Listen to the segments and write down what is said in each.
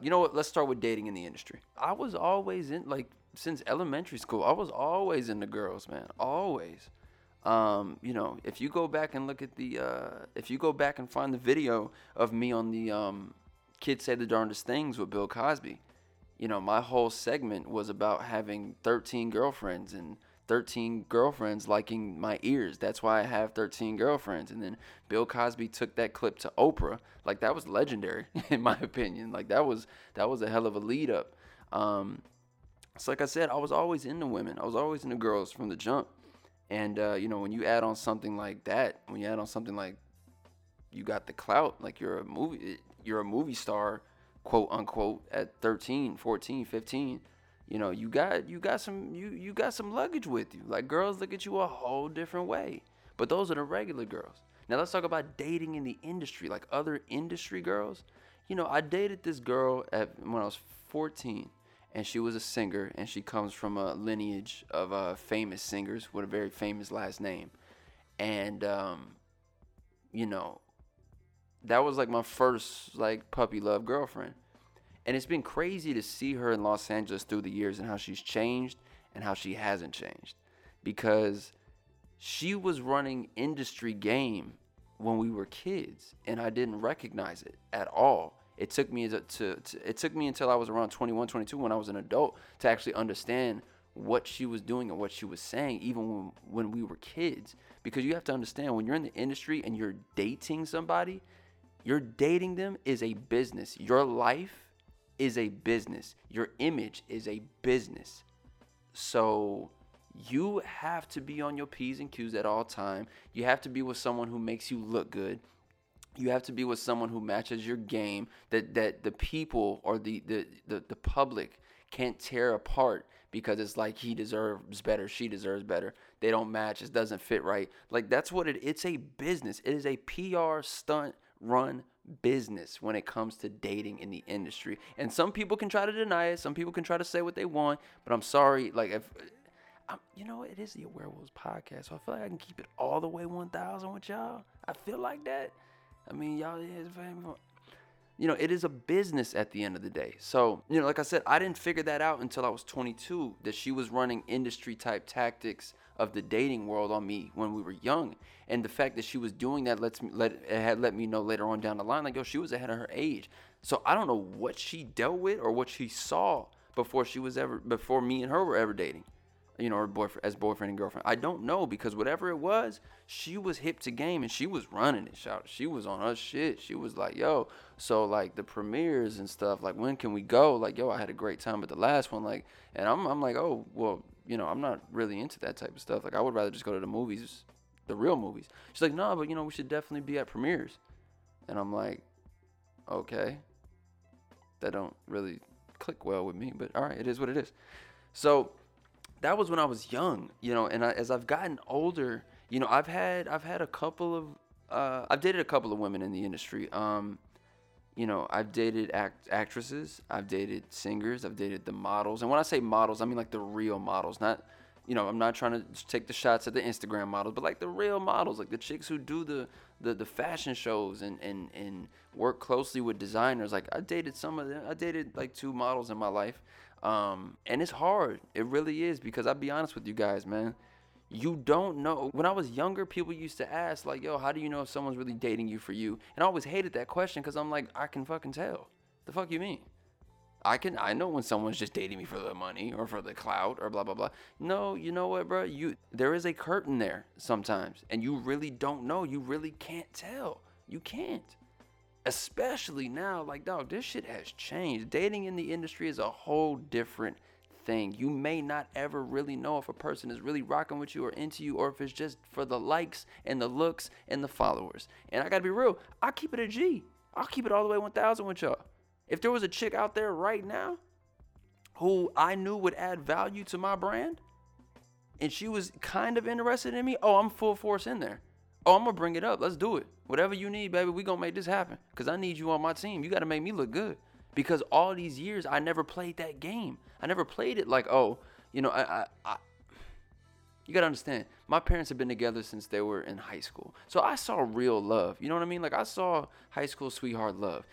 You know what? Let's start with dating in the industry. I was always in like since elementary school. I was always into girls, man. Always. Um, you know, if you go back and look at the, uh, if you go back and find the video of me on the um, "Kids Say the Darndest Things" with Bill Cosby, you know, my whole segment was about having 13 girlfriends and 13 girlfriends liking my ears. That's why I have 13 girlfriends. And then Bill Cosby took that clip to Oprah. Like that was legendary in my opinion. Like that was that was a hell of a lead up. Um, so like I said, I was always into women. I was always into girls from the jump. And uh, you know, when you add on something like that, when you add on something like you got the clout, like you're a movie you're a movie star, quote unquote, at 13, 14, 15 you know you got you got some you you got some luggage with you. Like girls look at you a whole different way. But those are the regular girls. Now let's talk about dating in the industry like other industry girls. You know i dated this girl at when i was 14 and she was a singer and she comes from a lineage of uh, famous singers with a very famous last name. And um, you know that was like my first like puppy love girlfriend and it's been crazy to see her in Los Angeles through the years and how she's changed and how she hasn't changed. Because she was running industry game when we were kids and I didn't recognize it at all. It took me to, to, to, it took me until I was around 21, 22 when I was an adult to actually understand what she was doing and what she was saying even when, when we were kids because you have to understand when you're in the industry and you're dating somebody, you're dating them is a business. Your life is a business. Your image is a business. So you have to be on your P's and Q's at all time. You have to be with someone who makes you look good. You have to be with someone who matches your game that that the people or the the the, the public can't tear apart because it's like he deserves better, she deserves better. They don't match, it doesn't fit right. Like that's what it it's a business. It is a PR stunt run business when it comes to dating in the industry. And some people can try to deny it. Some people can try to say what they want. But I'm sorry, like if I'm, you know, it is the AwareWolvvves podcast, so I feel like I can keep it all the way 1,000 with y'all. I feel like that. I mean, y'all is you know, it is a business at the end of the day. So, you know, like I said, I didn't figure that out until I was 22 that she was running industry type tactics of the dating world on me when we were young. And the fact that she was doing that lets me let it had let me know later on down the line, like yo, she was ahead of her age. So I don't know what she dealt with or what she saw before she was ever before me and her were ever dating you know, boyfriend as boyfriend and girlfriend. I don't know because whatever it was, she was hip to game and she was running it. Shout, she was on her shit. She was like, yo. So like the premieres and stuff, like when can we go? Like yo, I had a great time at the last one. Like, and I'm I'm like, oh well, you know, I'm not really into that type of stuff. Like I would rather just go to the movies, the real movies. She's like, no, but you know, we should definitely be at premieres. And I'm like, okay, that don't really click well with me, but all right, it is what it is. So that was when I was young, you know, and I, as I've gotten older, you know, I've had I've had a couple of uh, I've dated a couple of women in the industry. Um, you know, I've dated act- actresses, I've dated singers, I've dated the models, and when I say models, I mean like the real models, not you know, I'm not trying to take the shots at the Instagram models, but like the real models, like the chicks who do the the, the fashion shows and, and and work closely with designers. Like I dated some of them. I dated like two models in my life. Um, and it's hard. It really is because I'll be honest with you guys, man. You don't know. When I was younger, people used to ask, like, yo, how do you know if someone's really dating you for you? And I always hated that question because I'm like, I can fucking tell. The fuck you mean? I can I know when someone's just dating me for the money or for the clout or blah blah blah. No, you know what, bro? You there is a curtain there sometimes, and you really don't know. You really can't tell. You can't especially now, like, dog, this shit has changed. Dating in the industry is a whole different thing. You may not ever really know if a person is really rocking with you or into you, or if it's just for the likes and the looks and the followers. And I gotta be real, I keep it a G. I'll keep it all the way 1000 with y'all. If there was a chick out there right now who I knew would add value to my brand, and she was kind of interested in me, oh, I'm full force in there. Oh, I'm gonna bring it up. Let's do it. Whatever you need, baby, we gonna make this happen. Cause I need you on my team. You gotta make me look good. Because all these years I never played that game. I never played it like, oh, you know, I, I, I you gotta understand, my parents have been together since they were in high school. So I saw real love. You know what I mean? Like I saw high school sweetheart love.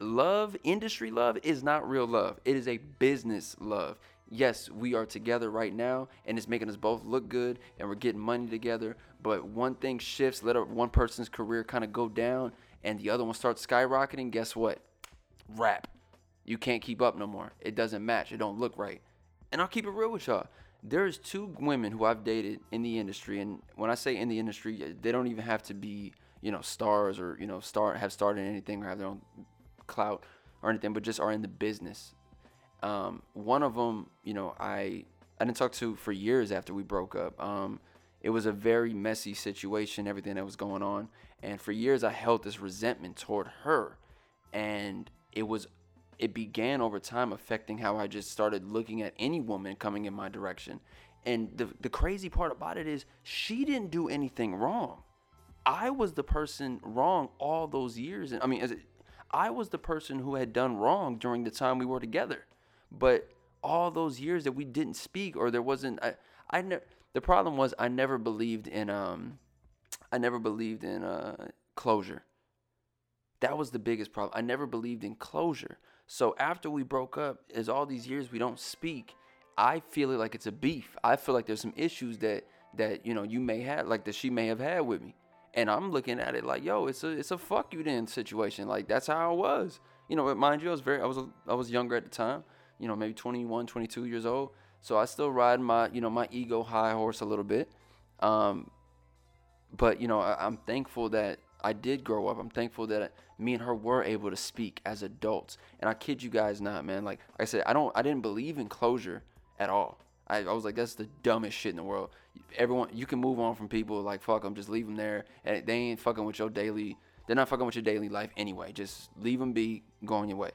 love, industry love, is not real love. It is a business love. Yes, we are together right now, and it's making us both look good, and we're getting money together. But one thing shifts, let one person's career kind of go down, and the other one starts skyrocketing. Guess what? Rap. You can't keep up no more. It doesn't match. It don't look right. And I'll keep it real with y'all. There's two women who I've dated in the industry, and when I say in the industry, they don't even have to be, you know, stars or you know, start have started anything or have their own clout or anything, but just are in the business. Um, one of them, you know, I I didn't talk to for years after we broke up. Um, it was a very messy situation, everything that was going on, and for years I held this resentment toward her, and it was it began over time affecting how I just started looking at any woman coming in my direction. And the the crazy part about it is she didn't do anything wrong. I was the person wrong all those years. And I mean, it, I was the person who had done wrong during the time we were together. But all those years that we didn't speak or there wasn't I I the problem was I never believed in um I never believed in uh closure. That was the biggest problem. I never believed in closure. So after we broke up, as all these years we don't speak, I feel it like it's a beef. I feel like there's some issues that that you know you may have, like that she may have had with me, and I'm looking at it like, yo, it's a it's a fuck you then situation. Like that's how I was. You know, mind you, I was very I was I was younger at the time. You know, maybe 21, 22 years old. So I still ride my you know my ego high horse a little bit. Um, but you know, I, I'm thankful that I did grow up. I'm thankful that me and her were able to speak as adults. And I kid you guys not, man. Like, like I said, I don't, I didn't believe in closure at all. I, I was like, that's the dumbest shit in the world. Everyone, you can move on from people. Like, fuck them, just leave them there, and they ain't fucking with your daily. They're not fucking with your daily life anyway. Just leave them be, go on your way.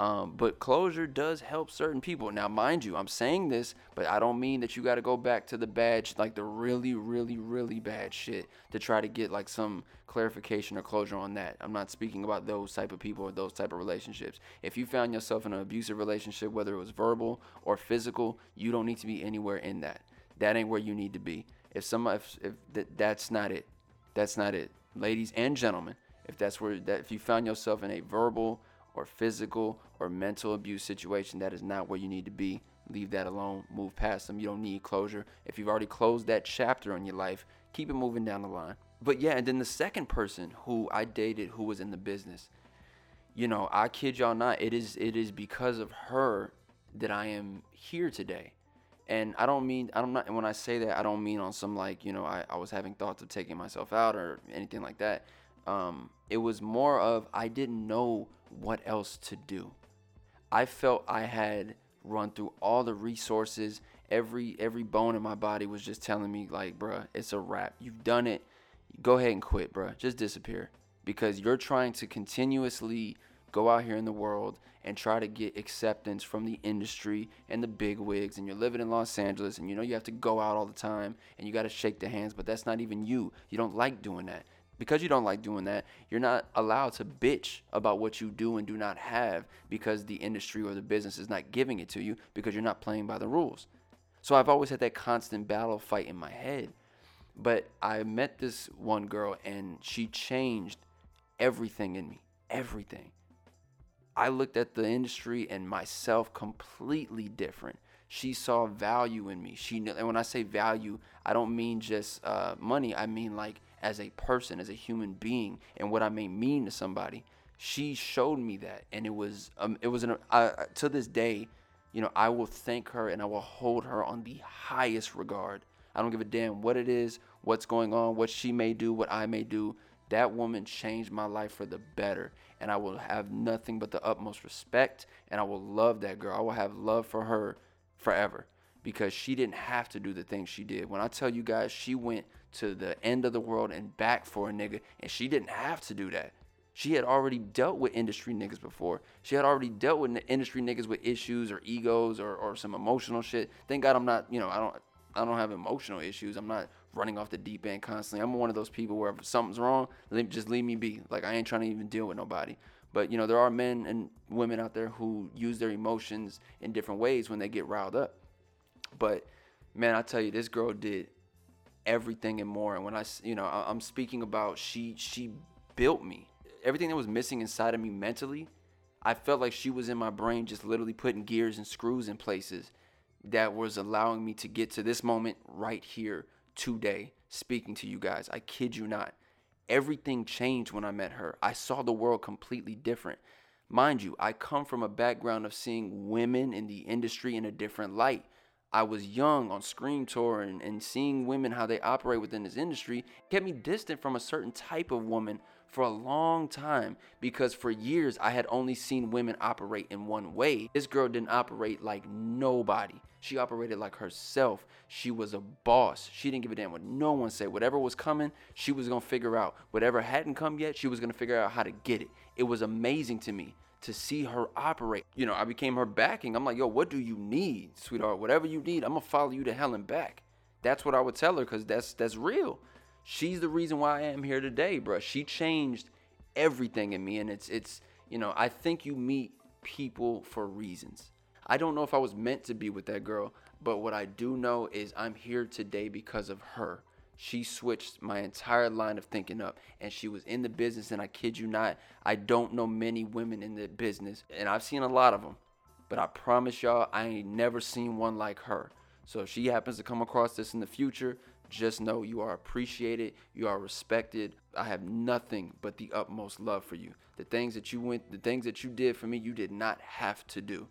Um, but closure does help certain people. Now, mind you, I'm saying this, but I don't mean that you got to go back to the bad, like the really, really, really bad shit to try to get like some clarification or closure on that. I'm not speaking about those type of people or those type of relationships. If you found yourself in an abusive relationship, whether it was verbal or physical, you don't need to be anywhere in that. That ain't where you need to be. If some, if, if that, that's not it, that's not it, ladies and gentlemen. If that's where that, if you found yourself in a verbal or physical or mental abuse situation, that is not where you need to be. Leave that alone. Move past them. You don't need closure. If you've already closed that chapter in your life, keep it moving down the line. But yeah, and then the second person who I dated who was in the business, you know, I kid y'all not, it is it is because of her that I am here today. And I don't mean I'm not not when I say that I don't mean on some like, you know, I, I was having thoughts of taking myself out or anything like that. Um, it was more of I didn't know what else to do. I felt I had run through all the resources. Every every bone in my body was just telling me like, bruh, it's a wrap. You've done it. Go ahead and quit, bruh. Just disappear because you're trying to continuously go out here in the world and try to get acceptance from the industry and the big wigs and you're living in Los Angeles and you know you have to go out all the time and you got to shake the hands but that's not even you. You don't like doing that because you don't like doing that, you're not allowed to bitch about what you do and do not have because the industry or the business is not giving it to you because you're not playing by the rules. So I've always had that constant battle fight in my head. But I met this one girl and she changed everything in me. Everything. I looked at the industry and myself completely different. She saw value in me. She and when I say value, I don't mean just uh, money. I mean like as a person, as a human being, and what I may mean to somebody. She showed me that, and it was um, it was an to this day, you know, I will thank her and I will hold her on the highest regard. I don't give a damn what it is, what's going on, what she may do, what I may do. That woman changed my life for the better, and I will have nothing but the utmost respect, and I will love that girl. I will have love for her forever because she didn't have to do the things she did. When I tell you guys, she went to the end of the world and back for a nigga, and she didn't have to do that. She had already dealt with industry niggas before. She had already dealt with industry niggas with issues or egos or, or some emotional shit. Thank God I'm not, you know, I don't I don't have emotional issues. I'm not running off the deep end constantly. I'm one of those people where if something's wrong, just leave me be. Like I ain't trying to even deal with nobody. But you know, there are men and women out there who use their emotions in different ways when they get riled up. But man, I tell you, this girl did everything and more. And when I, you know, I'm speaking about she she built me. Everything that was missing inside of me mentally, I felt like she was in my brain, just literally putting gears and screws in places that was allowing me to get to this moment right here today, speaking to you guys. I kid you not. Everything changed when I met her. I saw the world completely different. Mind you, I come from a background of seeing women in the industry in a different light. I was young on Scream Tour and, and seeing women how they operate within this industry kept me distant from a certain type of woman for a long time because for years I had only seen women operate in one way. This girl didn't operate like nobody. She operated like herself. She was a boss. She didn't give a damn what no one said. Whatever was coming, she was gonna figure out. Whatever hadn't come yet, she was gonna figure out how to get it. It was amazing to me to see her operate. You know, I became her backing. I'm like, yo, what do you need, sweetheart? Whatever you need, I'm gonna follow you to hell and back. That's what I would tell her, cause that's that's real. She's the reason why I am here today, bro. She changed everything in me, and it's it's you know, I think you meet people for reasons. I don't know if I was meant to be with that girl, but what I do know is I'm here today because of her she switched my entire line of thinking up and she was in the business and i kid you not i don't know many women in the business and i've seen a lot of them but i promise y'all i ain't never seen one like her. So if she happens to come across this in the future just know you are appreciated you are respected. I have nothing but the utmost love for you. The things that you went the things that you did for me you did not have to do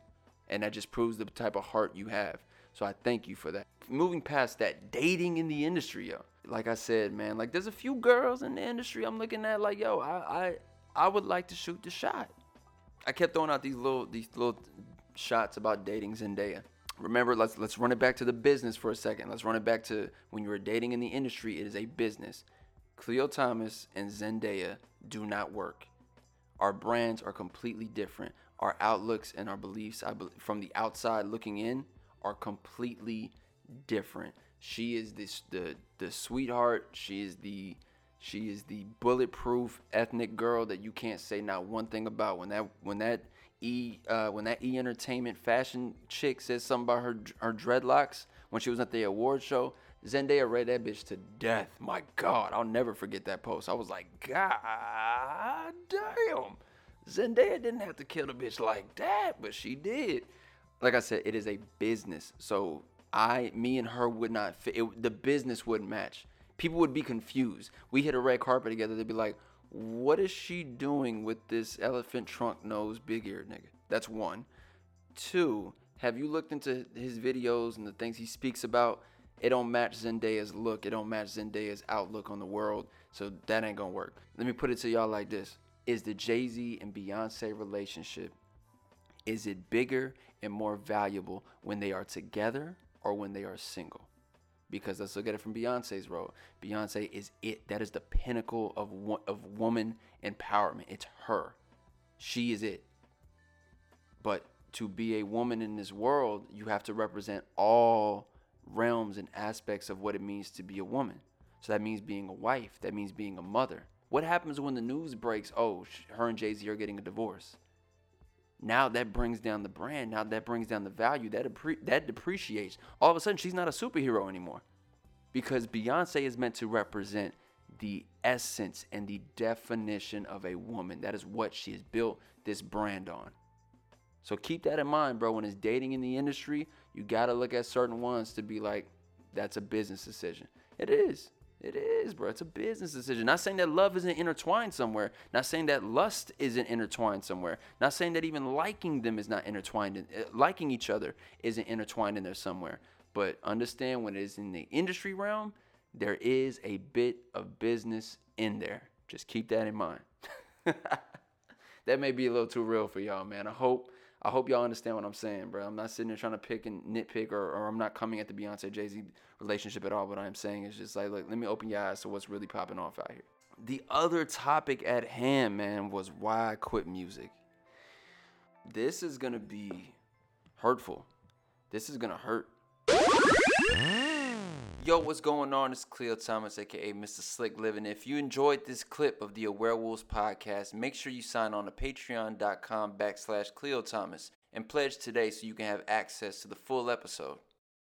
and that just proves the type of heart you have so i thank you for that moving past that dating in the industry yo like I said, man, like there's a few girls in the industry I'm looking at like, yo, I I I would like to shoot the shot. I kept throwing out these little these little shots about dating Zendaya. Remember, let's let's run it back to the business for a second. Let's run it back to when you were dating in the industry. It is a business. Khleo Thomas and Zendaya do not work. Our brands are completely different. Our outlooks and our beliefs, I be, from the outside looking in, are completely different. She is this the the sweetheart. She is the she is the bulletproof ethnic girl that you can't say not one thing about. When that when that E uh, when that E Entertainment fashion chick says something about her her dreadlocks when she was at the award show, Zendaya read that bitch to death. My God, I'll never forget that post. I was like, God damn. Zendaya didn't have to kill the bitch like that, but she did. Like I said, it is a business. So I, me and her would not fit. It, the business wouldn't match. People would be confused. We hit a red carpet together. They'd be like, "What is she doing with this elephant trunk nose, big ear nigga?" That's one. Two, have you looked into his videos and the things he speaks about? It don't match Zendaya's look. It don't match Zendaya's outlook on the world. So that ain't gonna work. Let me put it to y'all like this: Is the Jay Z and Beyonce relationship is it bigger and more valuable when they are together or when they are single. Because let's look at it from Beyonce's role. Beyonce is it. That is the pinnacle of of woman empowerment. It's her. She is it. But to be a woman in this world, you have to represent all realms and aspects of what it means to be a woman. So that means being a wife. That means being a mother. What happens when the news breaks? Oh, her and Jay Z are getting a divorce. Now that brings down the brand. Now that brings down the value. That appre- that depreciates. All of a sudden, she's not a superhero anymore, because Beyonce is meant to represent the essence and the definition of a woman. That is what she has built this brand on. So keep that in mind, bro. When it's dating in the industry, you gotta look at certain ones to be like, that's a business decision. It is. It is, bro. It's a business decision. Not saying that love isn't intertwined somewhere. Not saying that lust isn't intertwined somewhere. Not saying that even liking them is not intertwined. In, uh, liking each other isn't intertwined in there somewhere. But understand when it is in the industry realm, there is a bit of business in there. Just keep that in mind. that may be a little too real for y'all, man. I hope I hope y'all understand what I'm saying, bro. I'm not sitting there trying to pick and nitpick, or, or I'm not coming at the Beyonce Jay Z relationship at all. What I'm saying is just like, look, let me open your eyes to what's really popping off out here. The other topic at hand, man, was why I quit music. This is gonna be hurtful. This is gonna hurt. Yo, what's going on? It's Khleo Thomas, aka Mr. Slick Living. If you enjoyed this clip of the AwareWolvvves podcast, make sure you sign on to patreon.com backslash Khleo Thomas and pledge today so you can have access to the full episode.